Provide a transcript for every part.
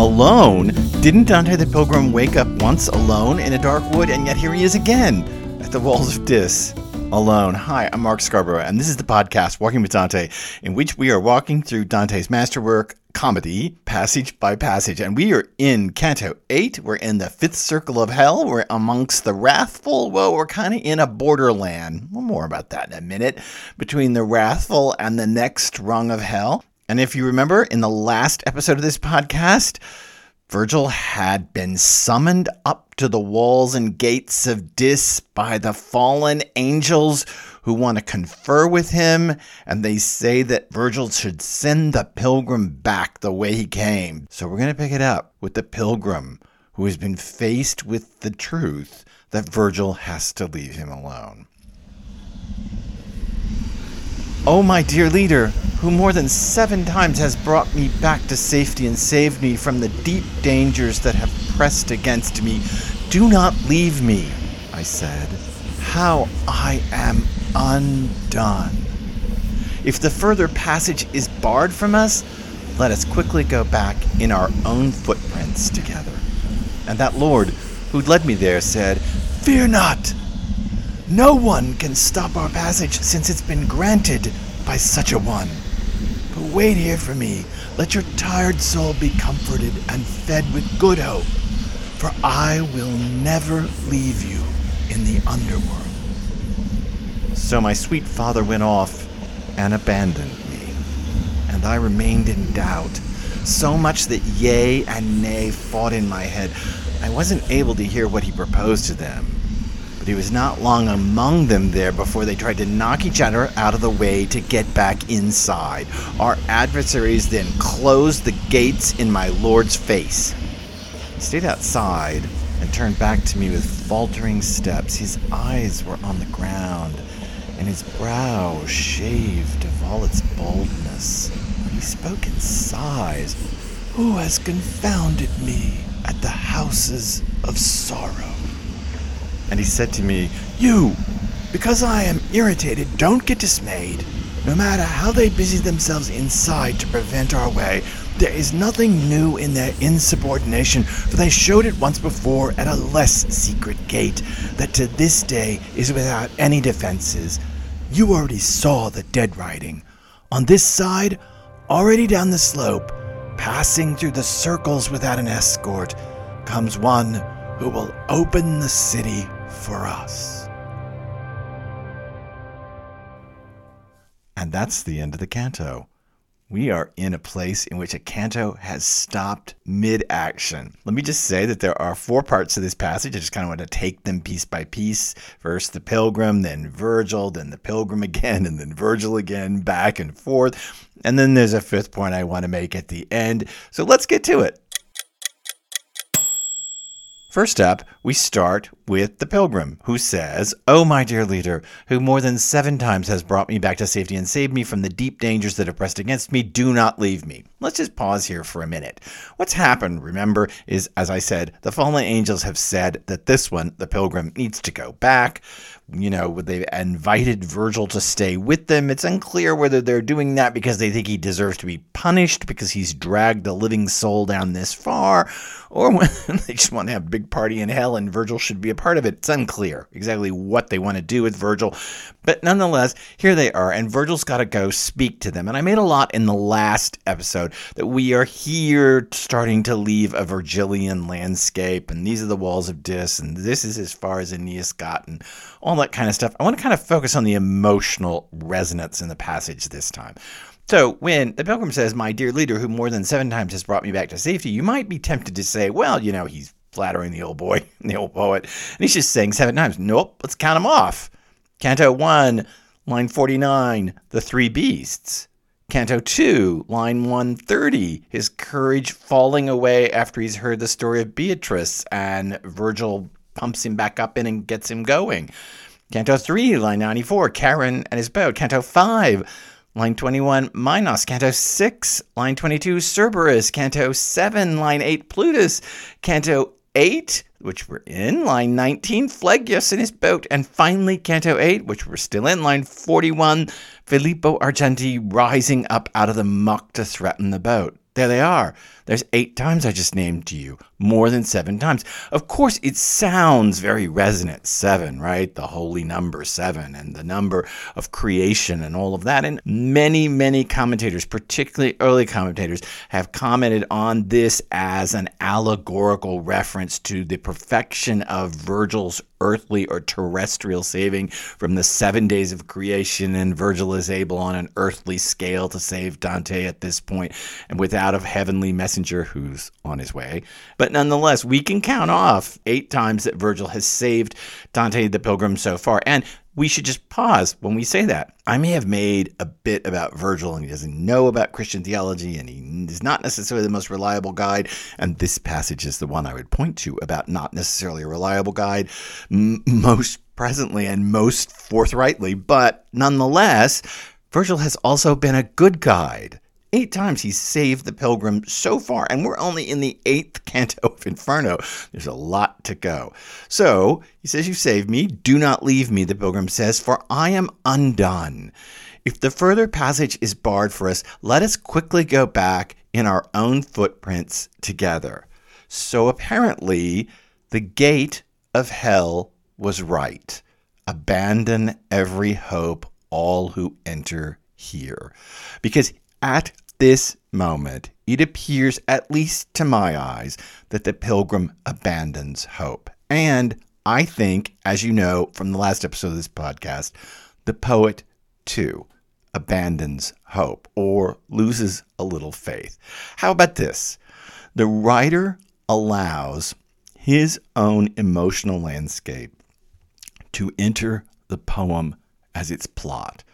Alone? Didn't Dante the Pilgrim wake up once alone in a dark wood, and yet here he is again at the walls of Dis? Alone. Hi, I'm Mark Scarborough, and this is the podcast Walking with Dante, in which we are walking through Dante's masterwork, comedy, passage by passage. And we are in Canto 8. We're in the fifth circle of hell. We're amongst the wrathful. Well, we're kind of in a borderland. Well, more about that in a minute. Between the wrathful and the next rung of hell. And if you remember, in the last episode of this podcast, Virgil had been summoned up to the walls and gates of Dis by the fallen angels who want to confer with him, and they say that Virgil should send the pilgrim back the way he came. So we're going to pick it up with the pilgrim who has been faced with the truth that Virgil has to leave him alone. Oh, my dear leader, who more than seven times has brought me back to safety and saved me from the deep dangers that have pressed against me, do not leave me, I said. How I am undone. If the further passage is barred from us, let us quickly go back in our own footprints together. And that Lord who led me there said, Fear not! No one can stop our passage since it's been granted by such a one. Wait here for me. Let your tired soul be comforted and fed with good hope, for I will never leave you in the underworld. So my sweet father went off and abandoned me, and I remained in doubt, so much that yea and nay fought in my head. I wasn't able to hear what he proposed to them but he was not long among them there before they tried to knock each other out of the way to get back inside. Our adversaries then closed the gates in my lord's face. He stayed outside and turned back to me with faltering steps. His eyes were on the ground, and his brow shaved of all its boldness. He spoke in sighs. Who has confounded me at the houses of sorrow? And he said to me, You, because I am irritated, don't get dismayed. No matter how they busy themselves inside to prevent our way, there is nothing new in their insubordination, for they showed it once before at a less secret gate that to this day is without any defenses. You already saw the dead writing. On this side, already down the slope, passing through the circles without an escort, comes one who will open the city for us. And that's the end of the canto. We are in a place in which a canto has stopped mid action. Let me just say that there are four parts to this passage. I just kind of want to take them piece by piece. First, the pilgrim, then Virgil, then the pilgrim again, and then Virgil again, back and forth. And then there's a fifth point I want to make at the end. So let's get to it. First up, we start with the pilgrim, who says, Oh, my dear leader, who more than seven times has brought me back to safety and saved me from the deep dangers that have pressed against me, do not leave me. Let's just pause here for a minute. What's happened, remember, is, as I said, the fallen angels have said that this one, the pilgrim, needs to go back you know, they've invited Virgil to stay with them. It's unclear whether they're doing that because they think he deserves to be punished because he's dragged a living soul down this far, or when they just want to have a big party in hell and Virgil should be a part of it. It's unclear exactly what they want to do with Virgil. But nonetheless, here they are, and Virgil's got to go speak to them. And I made a lot in the last episode that we are here starting to leave a Virgilian landscape, and these are the walls of Dis, and this is as far as Aeneas got, and all that kind of stuff. I want to kind of focus on the emotional resonance in the passage this time. So, when the pilgrim says, My dear leader, who more than seven times has brought me back to safety, you might be tempted to say, Well, you know, he's flattering the old boy, the old poet, and he's just saying seven times. Nope, let's count them off. Canto 1, line 49, the three beasts. Canto 2, line 130, his courage falling away after he's heard the story of Beatrice, and Virgil pumps him back up in and gets him going. Canto 3, line 94, Charon and his boat. Canto 5, line 21, Minos. Canto 6, line 22, Cerberus. Canto 7, line 8, Plutus. Canto 8, which we're in, line 19, Phlegyas in his boat. And finally, Canto 8, which we're still in, line 41, Filippo Argenti rising up out of the muck to threaten the boat. There they are. There's eight times I just named to you, more than seven times. Of course, it sounds very resonant, seven, right? The holy number seven and the number of creation and all of that. And many, many commentators, particularly early commentators, have commented on this as an allegorical reference to the perfection of Virgil's earthly or terrestrial saving from the seven days of creation, and Virgil is able on an earthly scale to save Dante at this point, and without a heavenly messenger who's on his way. But nonetheless, we can count off eight times that Virgil has saved Dante the Pilgrim so far. And we should just pause when we say that. I may have made a bit about Virgil and he doesn't know about Christian theology and he is not necessarily the most reliable guide. And this passage is the one I would point to about not necessarily a reliable guide most presently and most forthrightly. But nonetheless, Virgil has also been a good guide. Eight times he's saved the pilgrim so far, and we're only in the eighth canto of Inferno. There's a lot to go. So he says, You saved me. Do not leave me, the pilgrim says, for I am undone. If the further passage is barred for us, let us quickly go back in our own footprints together. So apparently, the gate of hell was right. Abandon every hope, all who enter here. Because at this moment, it appears, at least to my eyes, that the pilgrim abandons hope. And I think, as you know from the last episode of this podcast, the poet too abandons hope or loses a little faith. How about this? The writer allows his own emotional landscape to enter the poem as its plot.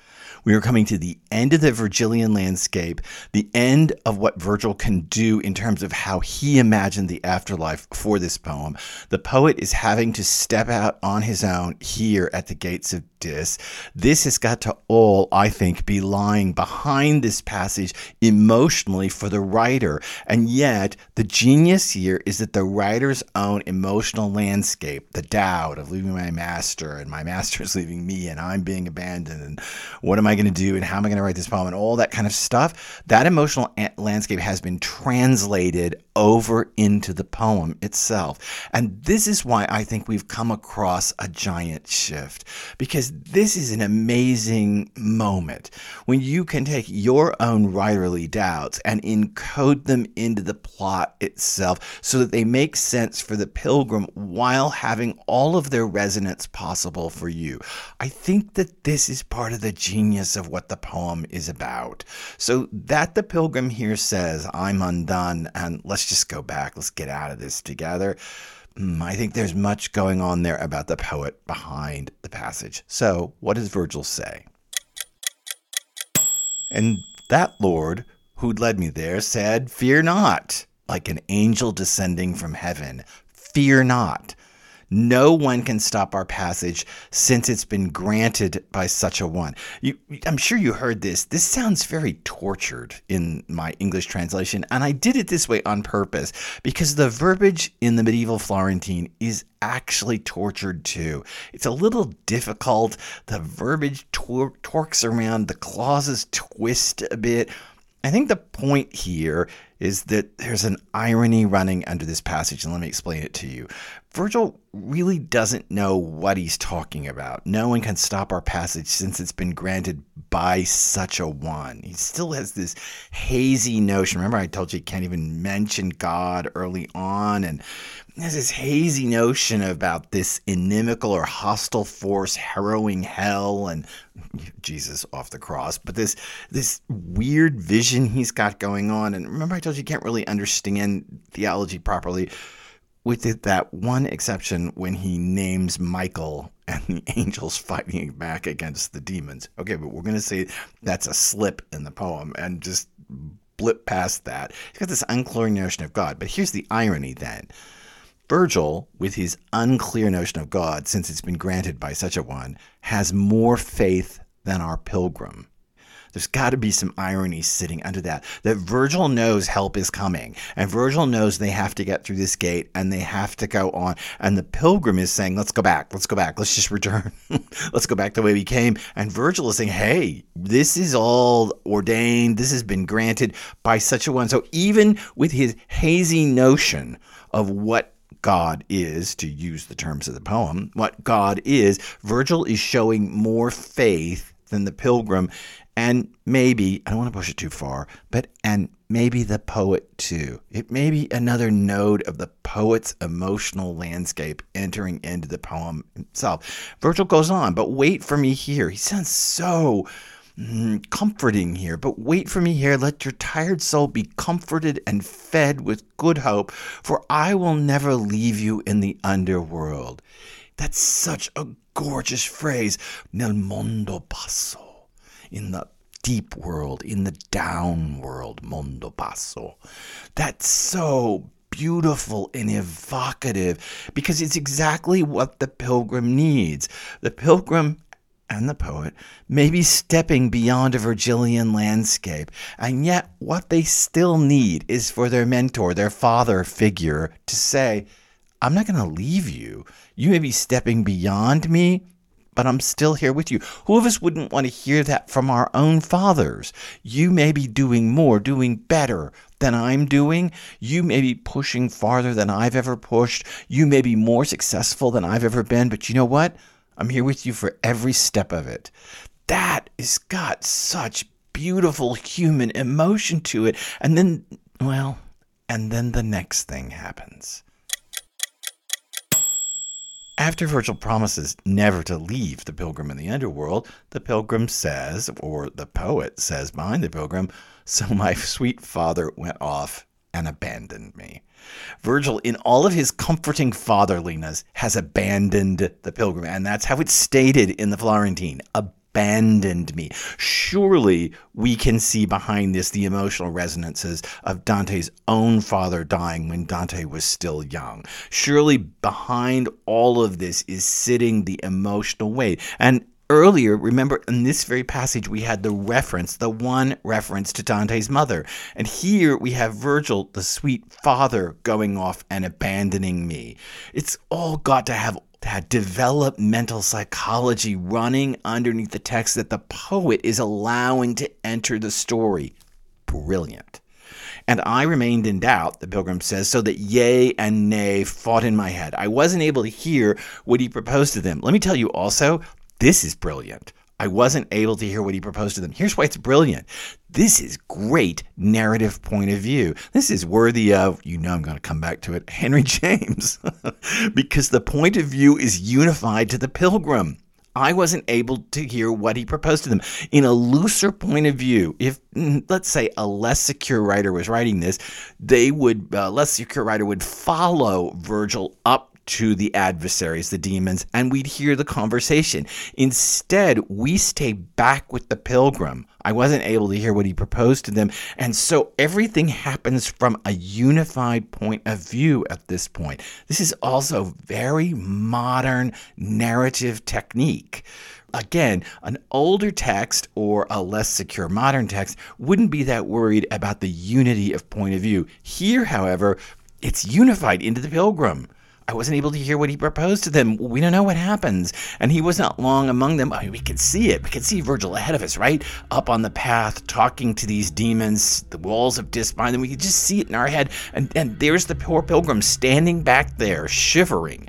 We are coming to the end of the Virgilian landscape, the end of what Virgil can do in terms of how he imagined the afterlife for this poem. The poet is having to step out on his own here at the gates of Dis. This has got to all, I think, be lying behind this passage emotionally for the writer. And yet, the genius here is that the writer's own emotional landscape, the doubt of leaving my master, and my master is leaving me, and I'm being abandoned, and what am I going to do, and how am I going to write this poem, and all that kind of stuff, that emotional landscape has been translated over into the poem itself. And this is why I think we've come across a giant shift, because this is an amazing moment when you can take your own writerly doubts and encode them into the plot itself so that they make sense for the pilgrim while having all of their resonance possible for you. I think that this is part of the genius of what the poem is about. So that the pilgrim here says, I'm undone, and let's just go back, let's get out of this together. Mm, I think there's much going on there about the poet behind the passage. So, what does Virgil say? And that Lord who'd led me there said, Fear not, like an angel descending from heaven. Fear not. No one can stop our passage since it's been granted by such a one. You, I'm sure you heard this. This sounds very tortured in my English translation, and I did it this way on purpose because the verbiage in the medieval Florentine is actually tortured too. It's a little difficult. The verbiage tor- torques around, the clauses twist a bit. I think the point here is that there's an irony running under this passage, and let me explain it to you. Virgil really doesn't know what he's talking about. No one can stop our passage since it's been granted by such a one. He still has this hazy notion. Remember, I told you he can't even mention God early on, and has this hazy notion about this inimical or hostile force harrowing hell and Jesus off the cross, but this this weird vision he's got going on. And remember, I told you he can't really understand theology properly with that one exception when he names Michael and the angels fighting back against the demons. Okay, but we're going to say that's a slip in the poem and just blip past that. He's got this unclear notion of God. But here's the irony then. Virgil, with his unclear notion of God, since it's been granted by such a one, has more faith than our pilgrim. There's got to be some irony sitting under that. That Virgil knows help is coming, and Virgil knows they have to get through this gate and they have to go on. And the pilgrim is saying, Let's go back, let's go back, let's just return, let's go back the way we came. And Virgil is saying, Hey, this is all ordained, this has been granted by such a one. So even with his hazy notion of what God is, to use the terms of the poem, what God is, Virgil is showing more faith than the pilgrim and maybe I don't want to push it too far, but and maybe the poet too. It may be another node of the poet's emotional landscape entering into the poem itself. Virgil goes on, but wait for me here. He sounds so mm, comforting here, but wait for me here. Let your tired soul be comforted and fed with good hope, for I will never leave you in the underworld. That's such a gorgeous phrase. Nel mondo basso in the deep world, in the down world, mondo basso. That's so beautiful and evocative because it's exactly what the pilgrim needs. The pilgrim and the poet may be stepping beyond a Virgilian landscape, and yet what they still need is for their mentor, their father figure, to say, I'm not going to leave you. You may be stepping beyond me, but I'm still here with you. Who of us wouldn't want to hear that from our own fathers? You may be doing more, doing better than I'm doing. You may be pushing farther than I've ever pushed. You may be more successful than I've ever been, but you know what? I'm here with you for every step of it. That has got such beautiful human emotion to it. And then, well, and then the next thing happens. After Virgil promises never to leave the pilgrim in the underworld, the pilgrim says, or the poet says behind the pilgrim, So my sweet father went off and abandoned me. Virgil, in all of his comforting fatherliness, has abandoned the pilgrim, and that's how it's stated in the Florentine abandoned me. Surely we can see behind this the emotional resonances of Dante's own father dying when Dante was still young. Surely behind all of this is sitting the emotional weight. And earlier, remember in this very passage, we had the reference, the one reference to Dante's mother. And here we have Virgil, the sweet father, going off and abandoning me. It's all got to have that developmental psychology running underneath the text that the poet is allowing to enter the story. Brilliant. And I remained in doubt, the pilgrim says, so that yea and nay fought in my head. I wasn't able to hear what he proposed to them. Let me tell you also, this is brilliant. I wasn't able to hear what he proposed to them. Here's why it's brilliant. This is great narrative point of view. This is worthy of, you know, I'm going to come back to it, Henry James, because the point of view is unified to the pilgrim. I wasn't able to hear what he proposed to them. In a looser point of view, if mm, let's say a less secure writer was writing this, they would uh, less secure writer would follow Virgil up to the adversaries, the demons, and we'd hear the conversation. Instead, we stay back with the pilgrim. I wasn't able to hear what he proposed to them. And so everything happens from a unified point of view at this point. This is also very modern narrative technique. Again, an older text or a less secure modern text wouldn't be that worried about the unity of point of view. Here, however, it's unified into the pilgrim. I wasn't able to hear what he proposed to them. We don't know what happens. And he was not long among them. I mean, we could see it. We could see Virgil ahead of us, right? Up on the path, talking to these demons, the walls of Despond, and we could just see it in our head. And, and there's the poor pilgrim standing back there, shivering.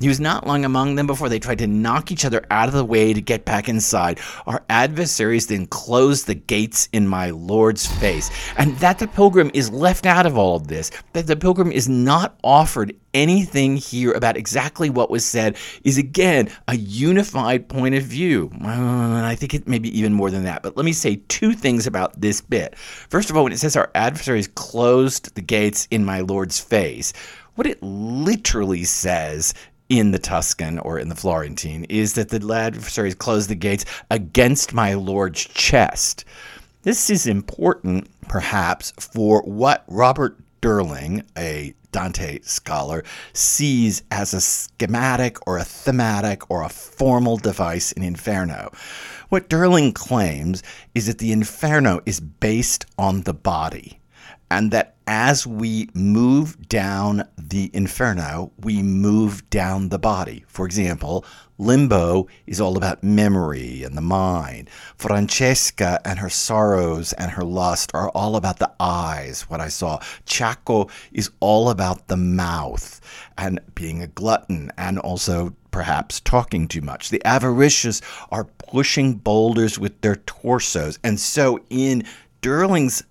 He was not long among them before they tried to knock each other out of the way to get back inside. Our adversaries then closed the gates in my Lord's face. And that the pilgrim is left out of all of this, that the pilgrim is not offered anything here about exactly what was said, is again a unified point of view. Uh, I think it may be even more than that. But let me say two things about this bit. First of all, when it says our adversaries closed the gates in my Lord's face, what it literally says in the Tuscan or in the Florentine is that the adversaries closed the gates against my lord's chest. This is important, perhaps, for what Robert Durling, a Dante scholar, sees as a schematic or a thematic or a formal device in Inferno. What Durling claims is that the Inferno is based on the body, and that as we move down the Inferno, we move down the body. For example, Limbo is all about memory and the mind. Francesca and her sorrows and her lust are all about the eyes, what I saw. Ciacco is all about the mouth and being a glutton and also perhaps talking too much. The avaricious are pushing boulders with their torsos. And so in Durling's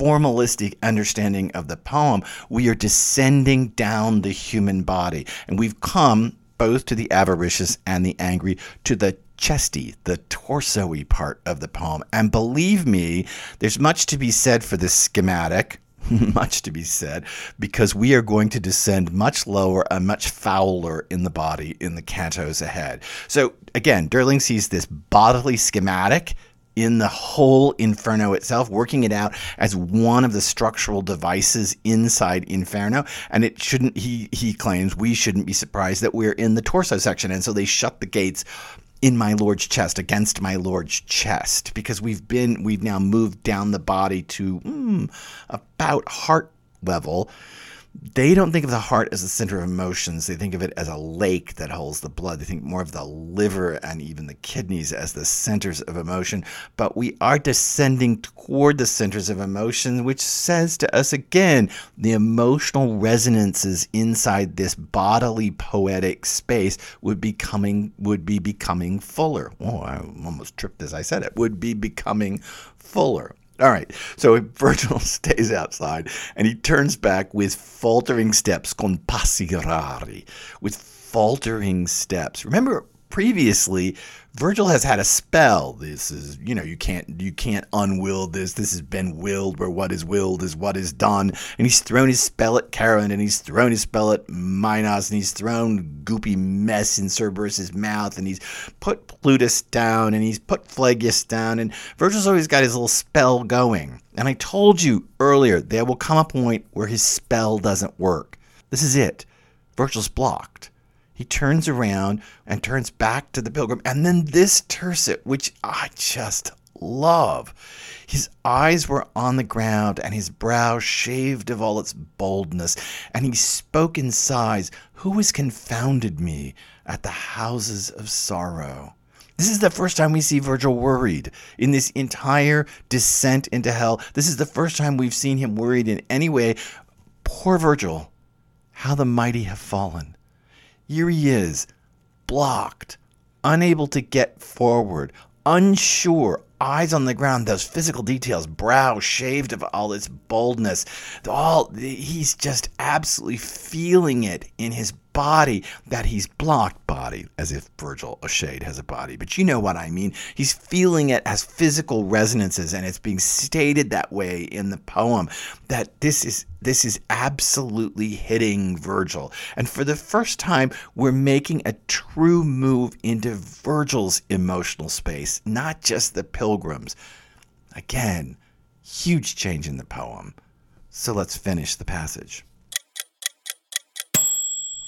formalistic understanding of the poem, we are descending down the human body. And we've come both to the avaricious and the angry, to the chesty, the torso-y part of the poem. And believe me, there's much to be said for this schematic. much to be said because we are going to descend much lower and much fouler in the body in the cantos ahead. So again, Durling sees this bodily schematic in the whole Inferno itself, working it out as one of the structural devices inside Inferno. And it shouldn't, he, he claims, we shouldn't be surprised that we're in the torso section. And so they shut the gates in my lord's chest against my lord's chest because we've been we've now moved down the body to mm, about heart level they don't think of the heart as the center of emotions. They think of it as a lake that holds the blood. They think more of the liver and even the kidneys as the centers of emotion. But we are descending toward the centers of emotion, which says to us again the emotional resonances inside this bodily poetic space would be coming would be becoming fuller. Oh, I almost tripped as I said it. Would be becoming fuller. All right. So Virgil stays outside and he turns back with faltering steps, con passi with faltering steps. Remember previously Virgil has had a spell. This is, you know, you can't you can't unwill this. This has been willed, where what is willed is what is done. And he's thrown his spell at Charon, and he's thrown his spell at Minos, and he's thrown goopy mess in Cerberus's mouth, and he's put Plutus down, and he's put Phlegyas down, and Virgil's always got his little spell going. And I told you earlier, there will come a point where his spell doesn't work. This is it. Virgil's blocked. He turns around and turns back to the pilgrim. And then this tercet, which I just love. His eyes were on the ground, and his brow shaved of all its boldness. And he spoke in sighs, Who has confounded me at the houses of sorrow? This is the first time we see Virgil worried in this entire descent into hell. This is the first time we've seen him worried in any way. Poor Virgil, how the mighty have fallen. Here he is, blocked, unable to get forward, unsure, eyes on the ground, those physical details, brow shaved of all its boldness. All he's just absolutely feeling it in his body that he's blocked body as if Virgil O'Shade has a body. But you know what I mean. He's feeling it as physical resonances and it's being stated that way in the poem that this is this is absolutely hitting Virgil. And for the first time we're making a true move into Virgil's emotional space not just the pilgrims. Again huge change in the poem. So let's finish the passage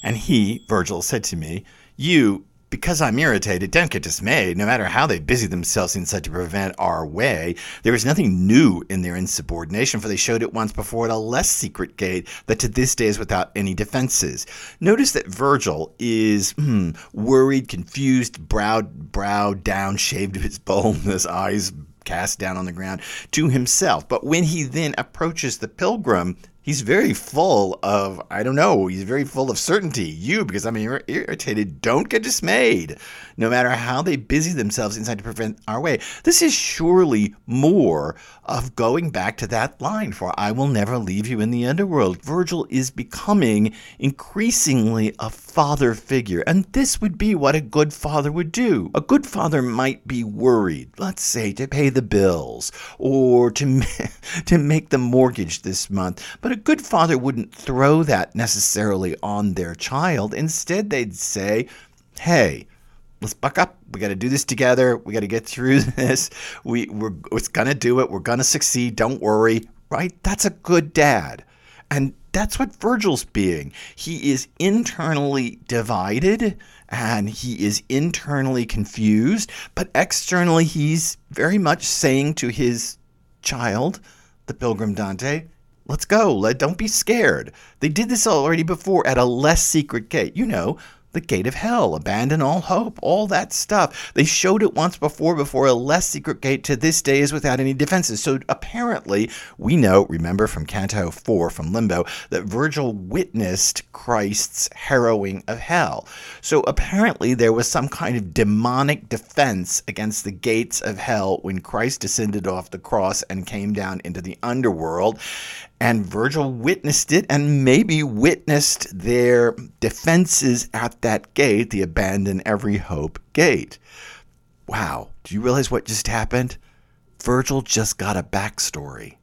and he, Virgil, said to me, You, because I'm irritated, don't get dismayed. No matter how they busy themselves inside to prevent our way, there is nothing new in their insubordination, for they showed it once before at a less secret gate that to this day is without any defenses. Notice that Virgil is hmm, worried, confused, brow brow down, shaved of his boldness, eyes cast down on the ground to himself. But when he then approaches the pilgrim, he's very full of i don't know he's very full of certainty. You because i'm irritated don't get dismayed. No matter how they busy themselves inside to prevent our way. This is surely more of going back to that line for i will never leave you in the underworld. Virgil is becoming increasingly a father figure and this would be what a good father would do a good father might be worried let's say to pay the bills or to to make the mortgage this month but a good father wouldn't throw that necessarily on their child. Instead, they'd say, hey, let's buck up. We got to do this together. We got to get through this. We, we're, it's going to do it. We're going to succeed. Don't worry. Right? That's a good dad. And that's what Virgil's being. He is internally divided and he is internally confused, but externally he's very much saying to his child, the pilgrim Dante, let's go. Let, don't be scared. They did this already before at a less secret gate. You know, the gate of hell, abandon all hope, all that stuff. They showed it once before, before a less secret gate to this day is without any defenses. So apparently, we know, remember from Canto 4 from Limbo, that Virgil witnessed Christ's harrowing of hell. So apparently, there was some kind of demonic defense against the gates of hell when Christ descended off the cross and came down into the underworld. And Virgil witnessed it and maybe witnessed their defenses at that gate, the abandon every hope gate. Wow, do you realize what just happened? Virgil just got a backstory.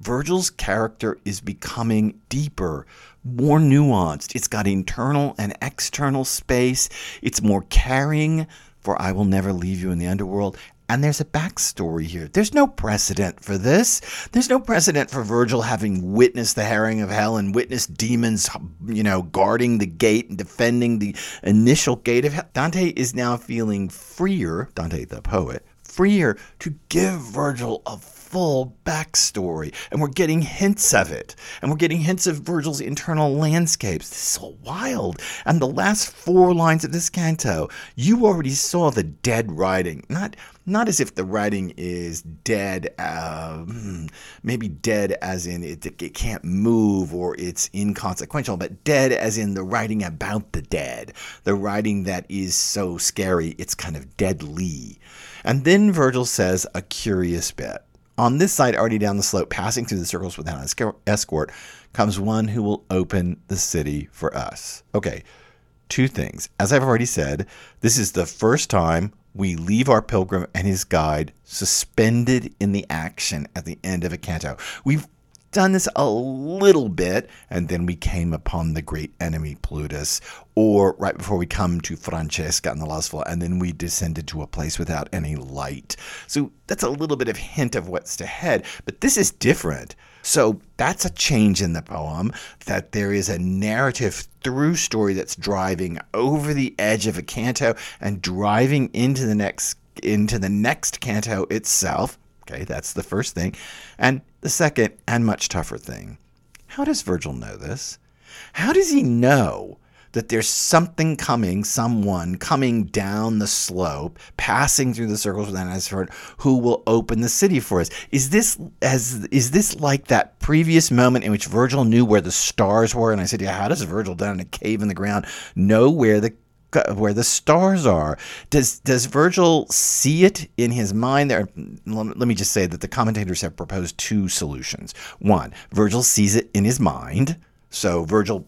Virgil's character is becoming deeper, more nuanced. It's got internal and external space. It's more caring, for I will never leave you in the underworld. And there's a backstory here. There's no precedent for this. There's no precedent for Virgil having witnessed the harrowing of hell and witnessed demons, you know, guarding the gate and defending the initial gate of hell. Dante is now feeling freer, Dante the poet, freer to give Virgil a full backstory, and we're getting hints of it. And we're getting hints of Virgil's internal landscapes. This is so wild. And the last four lines of this canto, you already saw the dead writing. Not not as if the writing is dead, uh, maybe dead as in it, it can't move or it's inconsequential, but dead as in the writing about the dead, the writing that is so scary, it's kind of deadly. And then Virgil says a curious bit. On this side, already down the slope, passing through the circles without an escort, comes one who will open the city for us. Okay, two things. As I've already said, this is the first time we leave our pilgrim and his guide suspended in the action at the end of a canto. We've done this a little bit, and then we came upon the great enemy Plutus, or right before we come to Francesca and the Lustful, and then we descended to a place without any light. So that's a little bit of hint of what's ahead, but this is different. So that's a change in the poem that there is a narrative through story that's driving over the edge of a canto and driving into the next into the next canto itself Okay, that's the first thing. And the second and much tougher thing how does Virgil know this? How does he know that there's something coming, someone coming down the slope, passing through the circles with Anasford, who will open the city for us? Is this as is this like that previous moment in which Virgil knew where the stars were? And I said, Yeah, how does Virgil down in a cave in the ground know where the where the stars are. Does does Virgil see it in his mind? There, let me just say that the commentators have proposed two solutions. One, Virgil sees it in his mind, so Virgil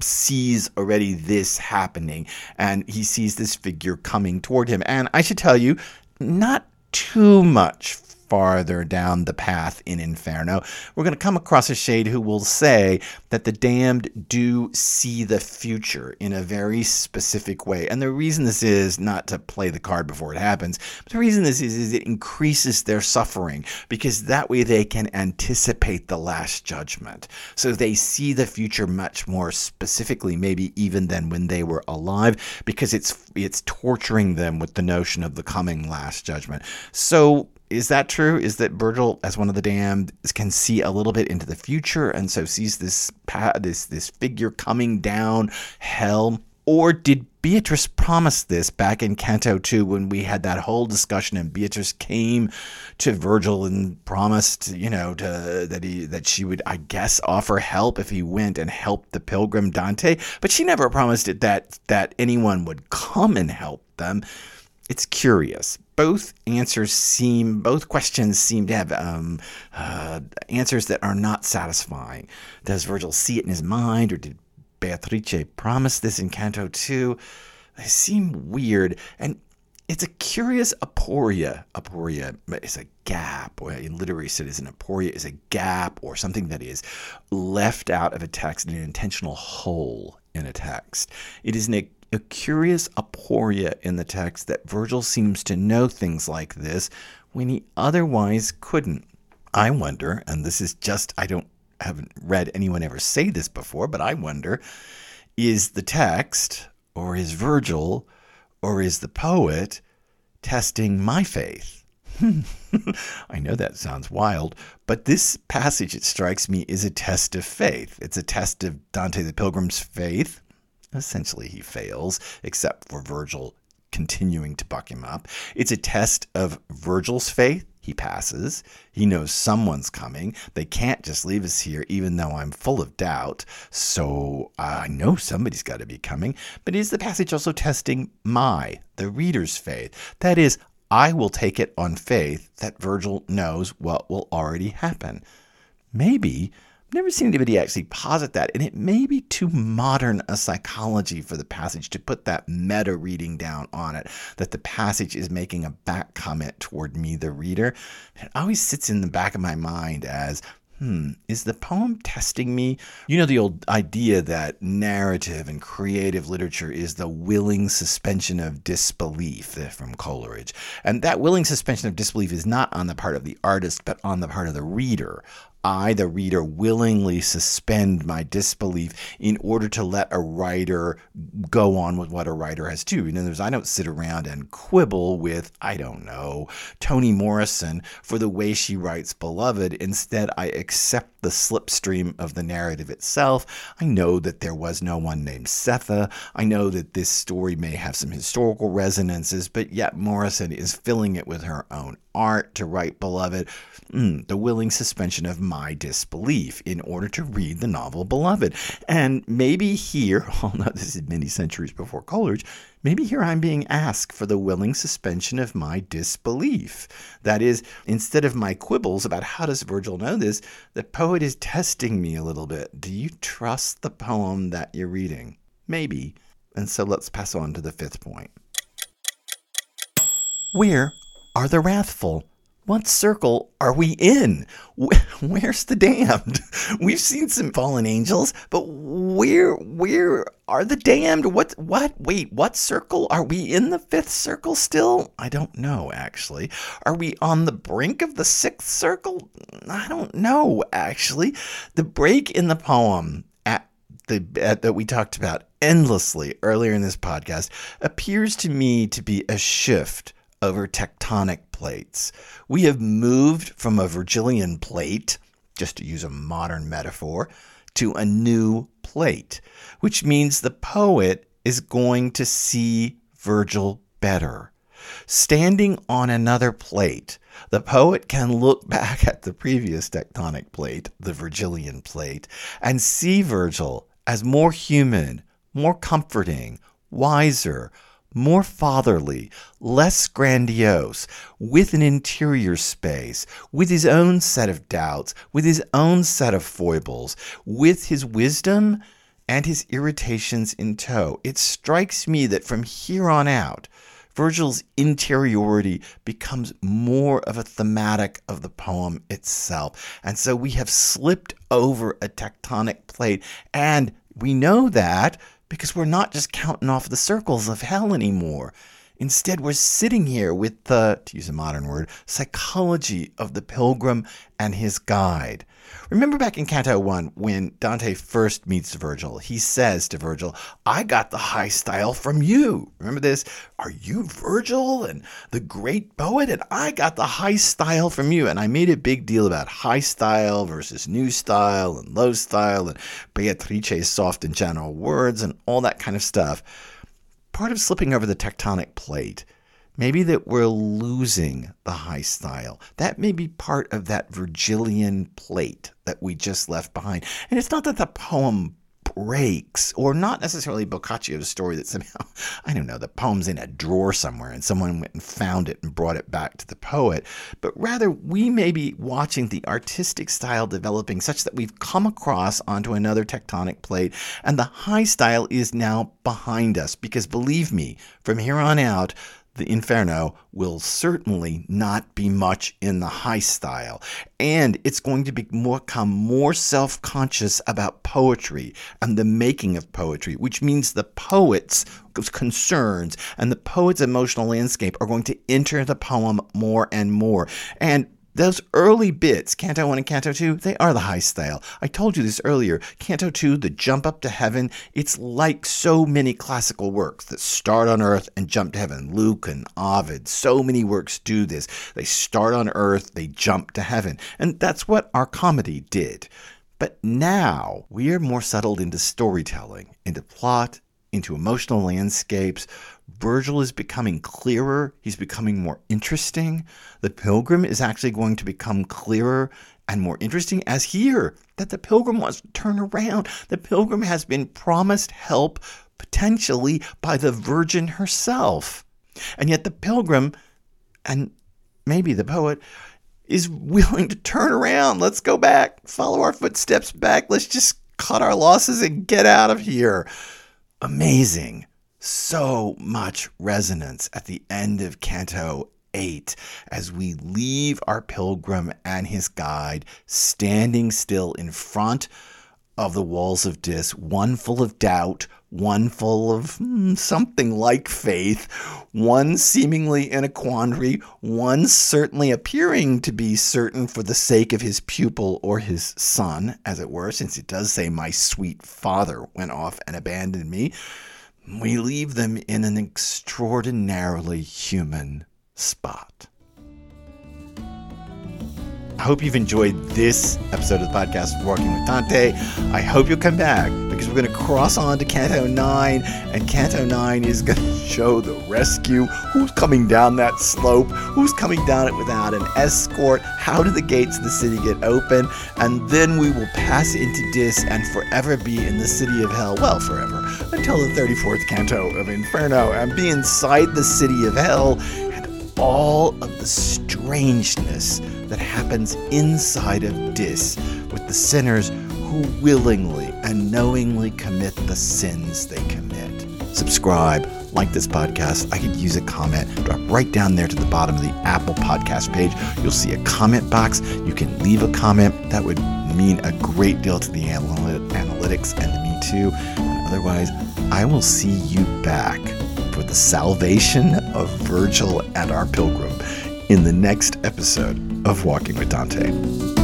sees already this happening, and he sees this figure coming toward him. And I should tell you, not too much farther down the path in Inferno, we're going to come across a shade who will say that the damned do see the future in a very specific way. And the reason this is not to play the card before it happens, but the reason this is is it increases their suffering because that way they can anticipate the last judgment. So they see the future much more specifically, maybe even than when they were alive, because it's it's torturing them with the notion of the coming last judgment. So is that true? Is that Virgil, as one of the damned, can see a little bit into the future and so sees this this this figure coming down hell? Or did Beatrice promise this back in Canto 2 when we had that whole discussion and Beatrice came to Virgil and promised, you know, to, that he that she would, I guess, offer help if he went and helped the pilgrim Dante, but she never promised it that that anyone would come and help them. It's curious both answers seem, both questions seem to have um, uh, answers that are not satisfying. Does Virgil see it in his mind, or did Beatrice promise this in Canto 2? They seem weird, and it's a curious aporia. Aporia is a gap, in literary studies, an aporia is a gap or something that is left out of a text an intentional hole in a text. It is an a curious aporia in the text that Virgil seems to know things like this when he otherwise couldn't. I wonder, and this is just, I don't haven't read anyone ever say this before, but I wonder is the text, or is Virgil, or is the poet testing my faith? I know that sounds wild, but this passage, it strikes me, is a test of faith. It's a test of Dante the Pilgrim's faith. Essentially, he fails, except for Virgil continuing to buck him up. It's a test of Virgil's faith. He passes. He knows someone's coming. They can't just leave us here, even though I'm full of doubt. So uh, I know somebody's got to be coming. But is the passage also testing my, the reader's faith? That is, I will take it on faith that Virgil knows what will already happen. Maybe, never seen anybody actually posit that, and it may be too modern a psychology for the passage to put that meta reading down on it, that the passage is making a back comment toward me, the reader. It always sits in the back of my mind as hmm, is the poem testing me? You know, the old idea that narrative and creative literature is the willing suspension of disbelief eh, from Coleridge. And that willing suspension of disbelief is not on the part of the artist, but on the part of the reader. I, the reader, willingly suspend my disbelief in order to let a writer go on with what a writer has to. In other words, I don't sit around and quibble with, I don't know, Toni Morrison for the way she writes Beloved. Instead, I accept the slipstream of the narrative itself. I know that there was no one named Sethe. I know that this story may have some historical resonances, but yet Morrison is filling it with her own art to write Beloved. Mm, the willing suspension of my disbelief in order to read the novel Beloved. And maybe here, although this is many centuries before Coleridge, maybe here I'm being asked for the willing suspension of my disbelief. That is, instead of my quibbles about how does Virgil know this, the poet is testing me a little bit. Do you trust the poem that you're reading? Maybe. And so let's pass on to the fifth point. Where are the wrathful? What circle are we in? Where's the damned? We've seen some fallen angels, but where where are the damned? What what wait, what circle are we in the fifth circle still? I don't know actually. Are we on the brink of the sixth circle? I don't know actually. The break in the poem at the at, that we talked about endlessly earlier in this podcast appears to me to be a shift over tectonic plates. We have moved from a Virgilian plate, just to use a modern metaphor, to a new plate, which means the poet is going to see Virgil better. Standing on another plate, the poet can look back at the previous tectonic plate, the Virgilian plate, and see Virgil as more human, more comforting, wiser, more fatherly, less grandiose, with an interior space, with his own set of doubts, with his own set of foibles, with his wisdom and his irritations in tow. It strikes me that from here on out, Virgil's interiority becomes more of a thematic of the poem itself. And so we have slipped over a tectonic plate. And we know that because we're not just counting off the circles of hell anymore. Instead, we're sitting here with the, to use a modern word, psychology of the pilgrim and his guide. Remember back in Canto 1 when Dante first meets Virgil, he says to Virgil, I got the high style from you. Remember this? Are you Virgil and the great poet? And I got the high style from you. And I made a big deal about high style versus new style and low style and Beatrice's soft and general words and all that kind of stuff part of slipping over the tectonic plate. Maybe that we're losing the high style. That may be part of that Virgilian plate that we just left behind. And it's not that the poem breaks, or not necessarily Boccaccio's story that somehow, I don't know, the poem's in a drawer somewhere and someone went and found it and brought it back to the poet, but rather we may be watching the artistic style developing such that we've come across onto another tectonic plate and the high style is now behind us because believe me, from here on out, the Inferno will certainly not be much in the high style. And it's going to become more self conscious about poetry and the making of poetry, which means the poet's concerns and the poet's emotional landscape are going to enter the poem more and more. And those early bits, Canto 1 and Canto 2, they are the high style. I told you this earlier. Canto 2, the jump up to heaven, it's like so many classical works that start on earth and jump to heaven. Lucan and Ovid, so many works do this. They start on earth, they jump to heaven. And that's what our comedy did. But now we are more settled into storytelling, into plot, into emotional landscapes. Virgil is becoming clearer. He's becoming more interesting. The pilgrim is actually going to become clearer and more interesting as here that the pilgrim wants to turn around. The pilgrim has been promised help potentially by the virgin herself. And yet the pilgrim and maybe the poet is willing to turn around. Let's go back, follow our footsteps back. Let's just cut our losses and get out of here amazing. So much resonance at the end of Canto 8 as we leave our pilgrim and his guide standing still in front of the walls of Dis, one full of doubt, one full of hmm, something like faith, one seemingly in a quandary, one certainly appearing to be certain for the sake of his pupil or his son, as it were, since it does say, My sweet father went off and abandoned me. We leave them in an extraordinarily human spot. I hope you've enjoyed this episode of the podcast Walking with Dante. I hope you'll come back because we're going to cross on to Canto 9, and Canto 9 is going to show the rescue. Who's coming down that slope? Who's coming down it without an escort? How do the gates of the city get open? And then we will pass into Dis and forever be in the city of hell. Well, forever. Until the 34th canto of Inferno and be inside the city of hell all of the strangeness that happens inside of Dis with the sinners who willingly and knowingly commit the sins they commit. Subscribe, like this podcast. I could use a comment. Drop right down there to the bottom of the Apple podcast page. You'll see a comment box. You can leave a comment. That would mean a great deal to the analytics and to me too. Otherwise, I will see you back for the salvation of Virgil and our pilgrim in the next episode of Walking with Dante.